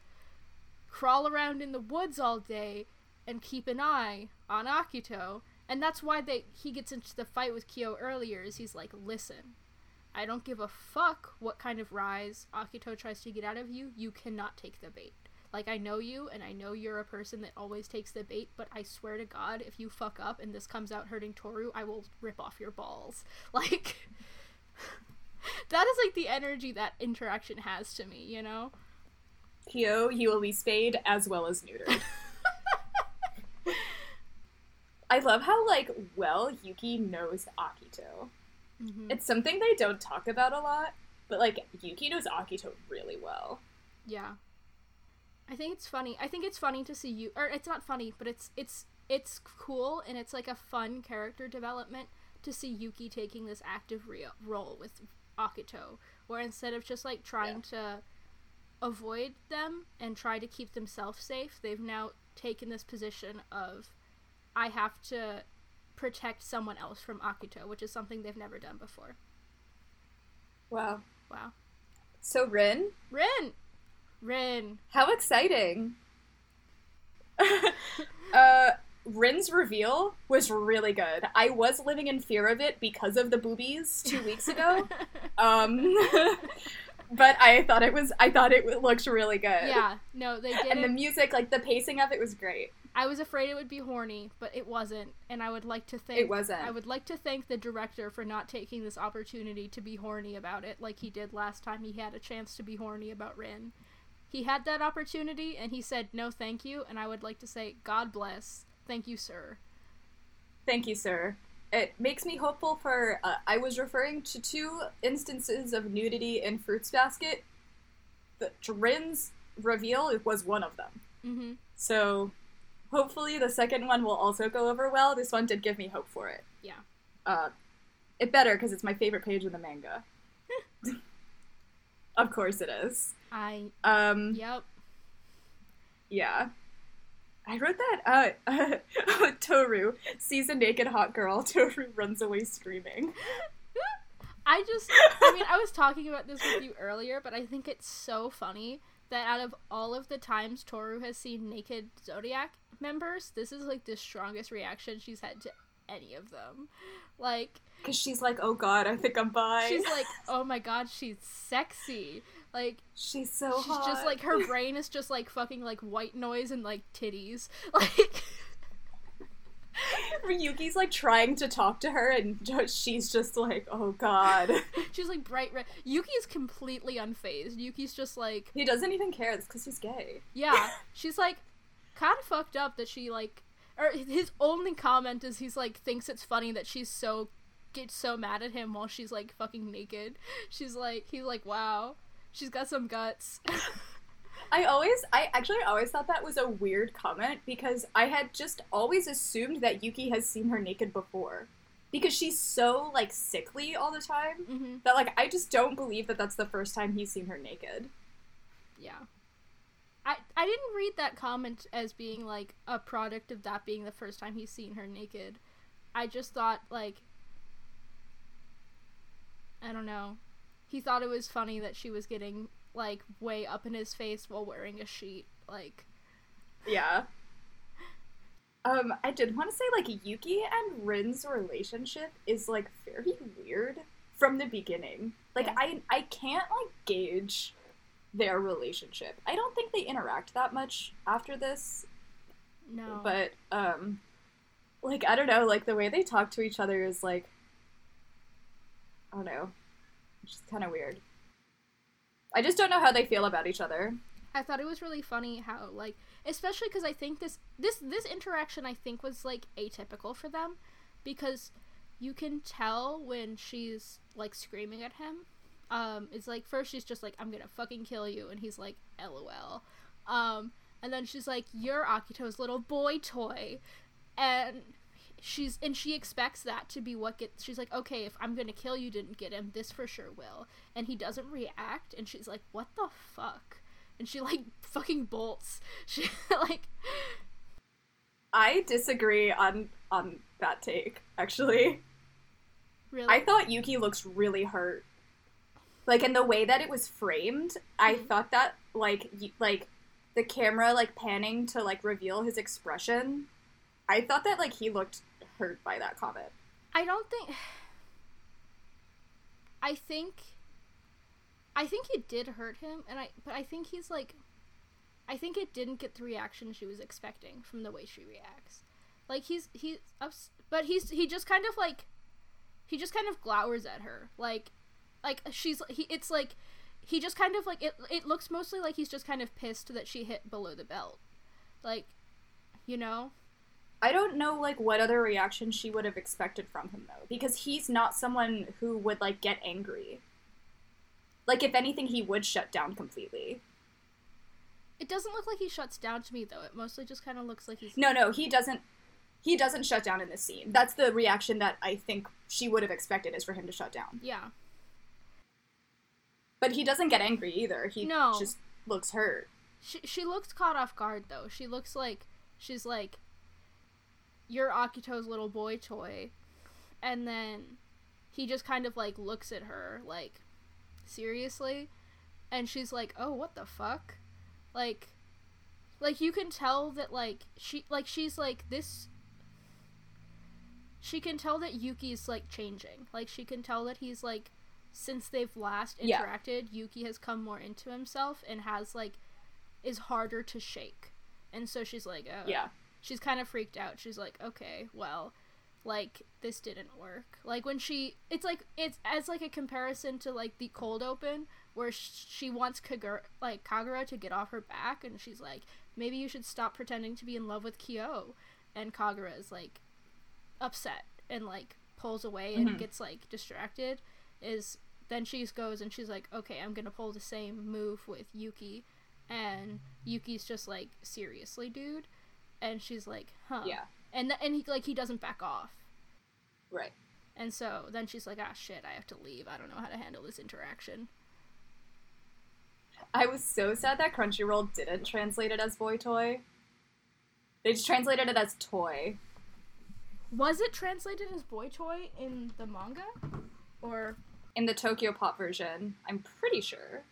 crawl around in the woods all day and keep an eye on Akito. And that's why they he gets into the fight with Kyo earlier is he's like, "Listen, I don't give a fuck what kind of rise Akito tries to get out of you. You cannot take the bait. Like I know you and I know you're a person that always takes the bait, but I swear to god if you fuck up and this comes out hurting Toru, I will rip off your balls." Like that is like the energy that interaction has to me, you know? Kyo, you will be spayed as well as neutered. I love how like well Yuki knows Akito. Mm-hmm. It's something they don't talk about a lot, but like Yuki knows Akito really well. Yeah. I think it's funny. I think it's funny to see you or it's not funny, but it's it's it's cool and it's like a fun character development to see Yuki taking this active re- role with Akito where instead of just like trying to avoid them and try to keep themselves safe, they've now taken this position of I have to protect someone else from Akito, which is something they've never done before. Wow. Wow. So Rin, Rin. Rin. how exciting! uh, Rin's reveal was really good. I was living in fear of it because of the boobies two weeks ago. um, but I thought it was. I thought it looked really good. yeah, no, they did And it. the music, like the pacing of it, was great. I was afraid it would be horny, but it wasn't, and I would like to thank It wasn't. I would like to thank the director for not taking this opportunity to be horny about it like he did last time he had a chance to be horny about Rin. He had that opportunity and he said no thank you, and I would like to say God bless. Thank you, sir. Thank you, sir. It makes me hopeful for. Uh, I was referring to two instances of nudity in Fruits Basket. The Rin's reveal was one of them. Mm-hmm. So hopefully the second one will also go over well. This one did give me hope for it. Yeah. Uh, it better because it's my favorite page in the manga. of course it is. I Um, yep. yeah. I wrote that. Uh, Toru sees a naked hot girl. Toru runs away screaming. I just, I mean, I was talking about this with you earlier, but I think it's so funny that out of all of the times Toru has seen naked Zodiac members, this is like the strongest reaction she's had to any of them. Like, Because she's like, oh god, I think I'm bi. she's like, oh my god, she's sexy. Like, she's so she's hot. just like, her brain is just like fucking like white noise and like titties. Like, Ryuki's like trying to talk to her, and she's just like, oh god. she's like bright red. Yuki is completely unfazed. Yuki's just like, he doesn't even care. It's because he's gay. Yeah, she's like kind of fucked up that she like or his only comment is he's like thinks it's funny that she's so gets so mad at him while she's like fucking naked. She's like he's like wow, she's got some guts. I always, I actually always thought that was a weird comment because I had just always assumed that Yuki has seen her naked before. Because she's so, like, sickly all the time hmm that, like, I just don't believe that that's the first time he's seen her naked. Yeah. I, I didn't read that comment as being like a product of that being the first time he's seen her naked. I just thought like I don't know. He thought it was funny that she was getting like way up in his face while wearing a sheet. Like Yeah. Um, I did want to say, like, Yuki and Rin's relationship is, like, very weird from the beginning. Like, Yeah. I, I can't, like, gauge their relationship. I don't think they interact that much after this, No. but um like I don't know, like the way they talk to each other is like I don't know. It's just kind of weird. I just don't know how they feel about each other. I thought it was really funny how like especially cuz I think this this this interaction I think was like atypical for them because you can tell when she's like screaming at him. Um it's like first she's just like I'm going to fucking kill you and he's like lol. Um and then she's like you're Akito's little boy toy and she's and she expects that to be what gets she's like okay if i'm gonna kill you didn't get him this for sure will and he doesn't react and she's like what the fuck and she like fucking bolts she like I disagree on on that take, actually. really I thought Yuki looks really hurt. Like in the way that it was framed, I Mhm. thought that like y- like the camera like panning to like reveal his expression. I thought that like he looked hurt by that comment. I don't think I think I think it did hurt him and I but I think he's like I think it didn't get the reaction she was expecting from the way she reacts. Like he's he's ups, but he's he just kind of like he just kind of glowers at her. Like like she's he it's like he just kind of like it it looks mostly like he's just kind of pissed that she hit below the belt. Like you know? I don't know like what other reaction she would have expected from him though, because he's not someone who would like get angry. Like if anything, he would shut down completely. It doesn't look like he shuts down to me though. It mostly just kind of looks like he's No, no, he doesn't. He doesn't shut down in this scene. That's the reaction that I think she would have expected is for him to shut down. yeah. But he doesn't get angry either. He No. just looks hurt. She she looks caught off guard though. She looks like she's like you're Akito's little boy toy. And then he just kind of like looks at her like seriously and she's like, "Oh, what the fuck?" Like like you can tell that like she like she's like this she can tell that Yuki's like changing. Like she can tell that he's like since they've last Yeah. interacted, Yuki has come more into himself and has like is harder to shake. And so she's like, oh. Yeah. She's kind of freaked out. She's like, okay, well, like this didn't work. Like when she, it's like it's as like a comparison to like the cold open where she wants Kagura, like Kagura to get off her back, and she's like, maybe you should stop pretending to be in love with Kyo. And Kagura is like upset and like pulls away and Mhm. gets like distracted. Is then she goes and she's like, okay, I'm gonna pull the same move with Yuki, and Yuki's just like, seriously, dude, and she's like, huh, Yeah. and th- and he like he doesn't back off, Right. and so then she's like, ah, shit, I have to leave. I don't know how to handle this interaction. I was so sad that Crunchyroll didn't translate it as boy toy. They just translated it as toy. Was it translated as boy toy in the manga, or In the Tokyopop version, I'm pretty sure.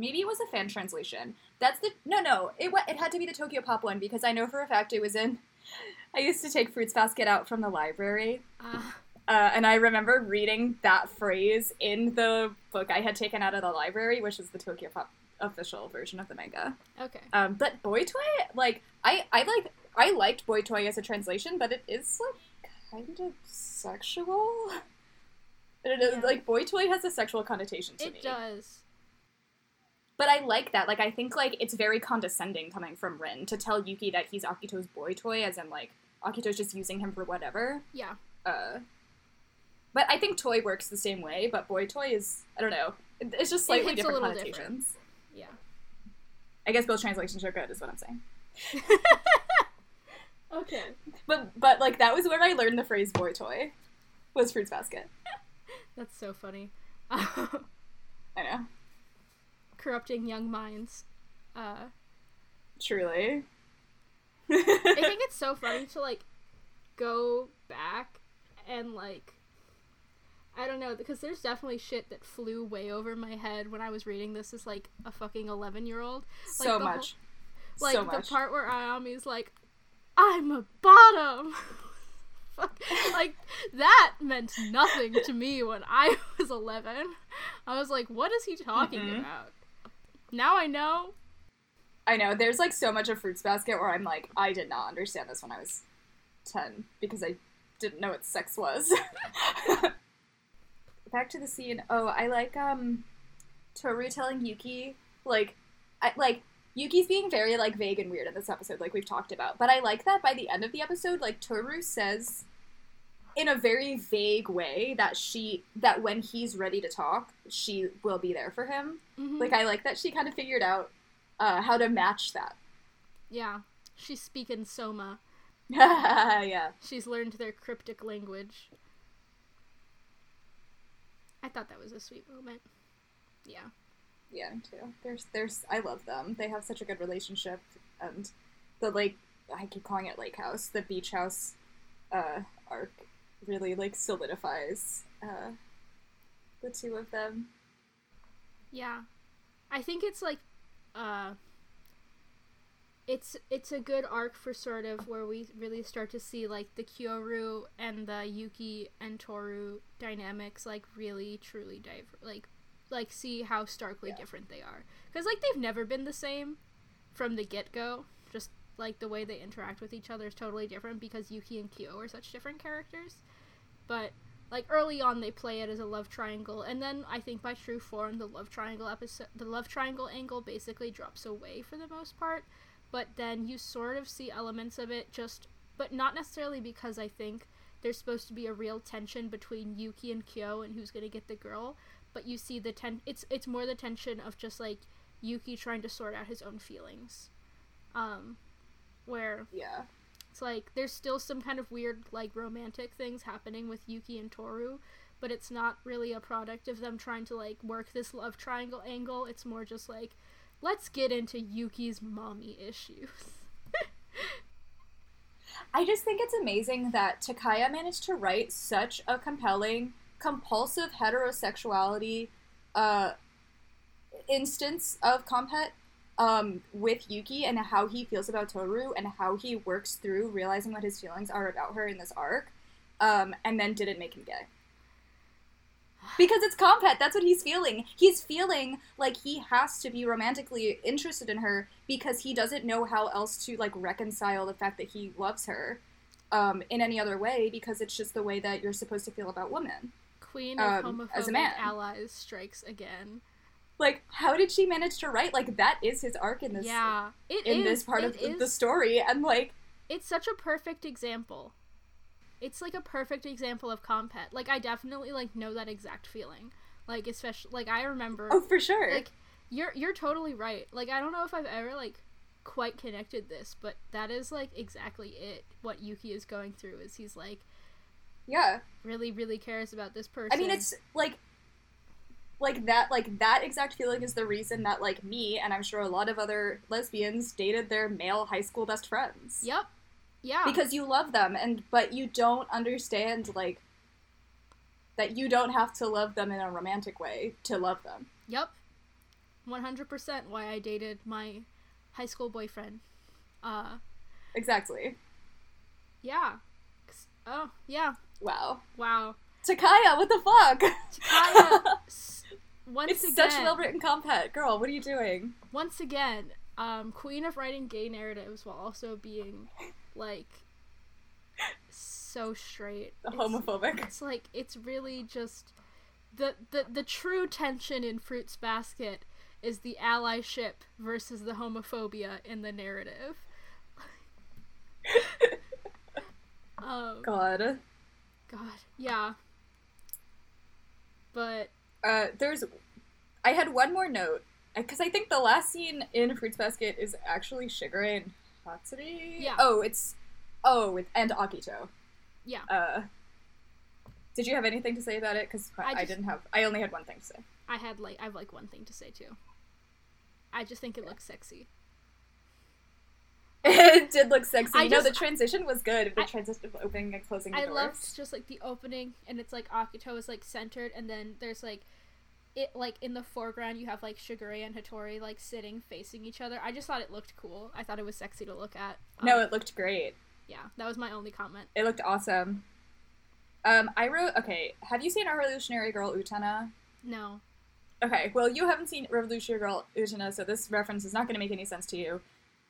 Maybe it was a fan translation. That's the no, no. It it had to be the Tokyopop one because I know for a fact it was in. I used to take Fruits Basket out from the library, ah, uh, and I remember reading that phrase in the book I had taken out of the library, which is the Tokyopop official version of the manga. okay, Um, but Boy Toy, like I, I like I liked Boy Toy as a translation, but it is like kind of sexual. It is Yeah. like Boy Toy has a sexual connotation to me. it does. But I like that. Like I think like it's very condescending coming from Rin to tell Yuki that he's Akito's boy toy, as in like Akito's just using him for whatever. Yeah, Uh, but I think toy works the same way, but boy toy is I don't know. It's just slightly a different little connotations. yeah. I guess both translations are good, is what I'm saying. Okay. But but like that was where I learned the phrase boy toy. Was Fruits Basket. That's so funny. I know. Corrupting young minds. Uh, Truly. I think it's so funny to like go back and like I don't know because there's definitely shit that flew way over my head when I was reading this as like a fucking 11 year old. Like, so the whole- much. Like so the part where Ayame's like, I'm a bottom. Fuck. like that meant nothing to me when I was 11. I was like, what is he talking Mm-mm. about? Now I know. I know there's like so much of Fruits Basket where I'm like, I did not understand this when I was ten because I didn't know what sex was. Back to the scene. Oh, I like um Toru telling Yuki like I like Yuki's being very like vague and weird in this episode, like we've talked about. But I like that by the end of the episode, like Toru says in a very vague way that she that when he's ready to talk, she will be there for him. Mhm. Like I like that she kind of figured out uh, how to match that. yeah, she's speaking Sohma. yeah. She's learned their cryptic language. I thought that was a sweet moment. Yeah. Yeah, too. There's there's I love them. They have such a good relationship and the lake I keep calling it lake house, the beach house uh arc really like solidifies uh the two of them. Yeah. I think it's like uh it's it's a good arc for sort of where we really start to see like the Kyoru and the Yuki and Toru dynamics like really truly diver like like see how starkly Yeah. different they are cuz like they've never been the same from the get-go just like the way they interact with each other is totally different because Yuki and Kyo are such different characters but like early on they play it as a love triangle and then i think by true form the love triangle episode the love triangle angle basically drops away for the most part but then you sort of see elements of it just but not necessarily because i think there's supposed to be a real tension between yuki and kyo and who's going to get the girl but you see the ten it's it's more the tension of just like yuki trying to sort out his own feelings um where Yeah. It's like there's still some kind of weird like romantic things happening with Yuki and Toru, but it's not really a product of them trying to like work this love triangle angle. It's more just like let's get into Yuki's mommy issues. I just think it's amazing that Takaya managed to write such a compelling, compulsive heterosexuality uh, instance of Comphet um, with Yuki and how he feels about Toru and how he works through realizing what his feelings are about her in this arc, um, and then didn't make him gay. Because it's Comphet, that's what he's feeling. He's feeling like he has to be romantically interested in her because he doesn't know how else to like reconcile the fact that he loves her um, in any other way because it's just the way that you're supposed to feel about women. Queen of Um, homophobic as a man. allies strikes again. Like, how did she manage to write like that? Is his arc in this yeah, it in is. this part of the- is- the story? And like, it's such a perfect example. It's like a perfect example of comphet. Like I definitely like know that exact feeling. Like especially like I remember oh, for sure. like you're you're totally right. Like I don't know if I've ever like quite connected this, but that is like exactly it. What Yuki is going through is he's like yeah. really really cares about this person. I mean, it's like like that like that exact feeling is the reason that like me and I'm sure a lot of other lesbians dated their male high school best friends. Yep. Yeah. Because you love them and but you don't understand like that you don't have to love them in a romantic way to love them. Yep. 100% why I dated my high school boyfriend. Uh Exactly. yeah Oh, yeah. Wow. Wow. Takaya, what the fuck? Takaya once it's again such well written comphet. Girl, what are you doing? once again, um, queen of writing gay narratives while also being like so straight. It's- homophobic. It's like it's really just the the the true tension in Fruits Basket is the allyship versus the homophobia in the narrative. um, God. God, yeah. But Uh, there's. I had one more note because I think the last scene in Fruits Basket is actually Shigure and Hatori. Yeah. Oh, it's oh, with and Akito. yeah, Uh, did you have anything to say about it? Because I, I didn't have. I only had one thing to say. I had like I have like one thing to say too. I just think it looks sexy. it did look sexy. I no, just- the transition was good. The I- transition of opening and closing the I loved just like the opening and it's like Akito is like centered and then there's like it like in the foreground you have like Shigure and Hatori like sitting facing each other. I just thought it looked cool. I thought it was sexy to look at. No, Um, it looked great. yeah, that was my only comment. It looked awesome. Um, I wrote. Okay, have you seen our revolutionary girl Utena? No. okay, well, you haven't seen Revolutionary Girl Utena, so this reference is not going to make any sense to you.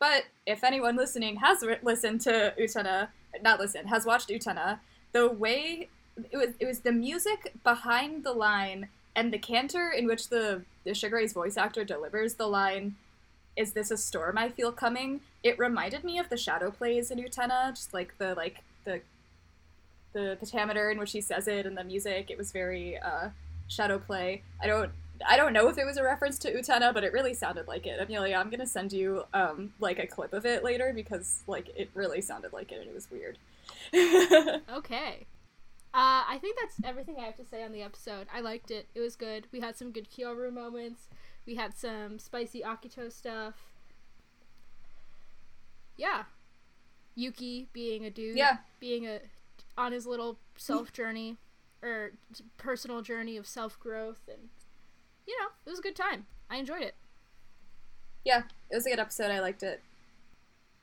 But if anyone listening has re- listened to Utena, not listened, has watched Utena, the way it was, it was the music behind the line and the canter in which the, the Ray's voice actor delivers the line, "Is this a storm I feel coming?" It reminded me of the shadow plays in Utena, just like the like the the pentameter in which he says it and the music. It was very uh, shadow play. I don't I don't know if it was a reference to Utena, but it really sounded like it. Amelia, I'm gonna send you um, like a clip of it later because like it really sounded like it and it was weird. Okay. Uh, I think that's everything I have to say on the episode. I liked it. It was good. We had some good Kyoru moments. We had some spicy Akito stuff. Yeah. Yuki being a dude. Yeah. Being a on his little self journey or personal journey of self growth and you know, it was a good time. I enjoyed it. yeah, it was a good episode. I liked it.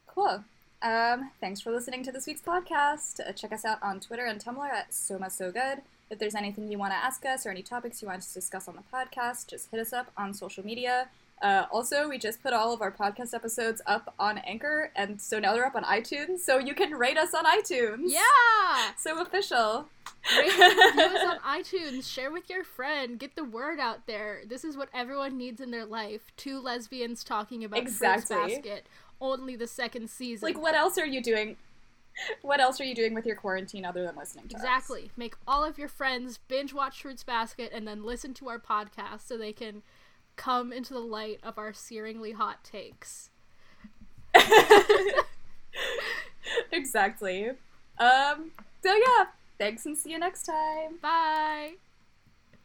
Cool. Um, thanks for listening to this week's podcast. Uh, check us out on Twitter and Tumblr at Soma So Good. If there's anything you want to ask us or any topics you want us to discuss on the podcast, just hit us up on social media. Uh, also, we just put all of our podcast episodes up on Anchor, and so now they're up on iTunes, so you can rate us on iTunes. Yeah! So official. Rate us on iTunes. Share with your friend. Get the word out there. This is what everyone needs in their life. Two lesbians talking about Exactly. Fruits Basket. Only the second season. Like, what else are you doing? What else are you doing with your quarantine other than listening to us? Exactly. Make all of your friends binge watch Fruits Basket and then listen to our podcast so they can come into the light of our searingly hot takes. exactly. Um. So yeah. Thanks, and see you next time. Bye.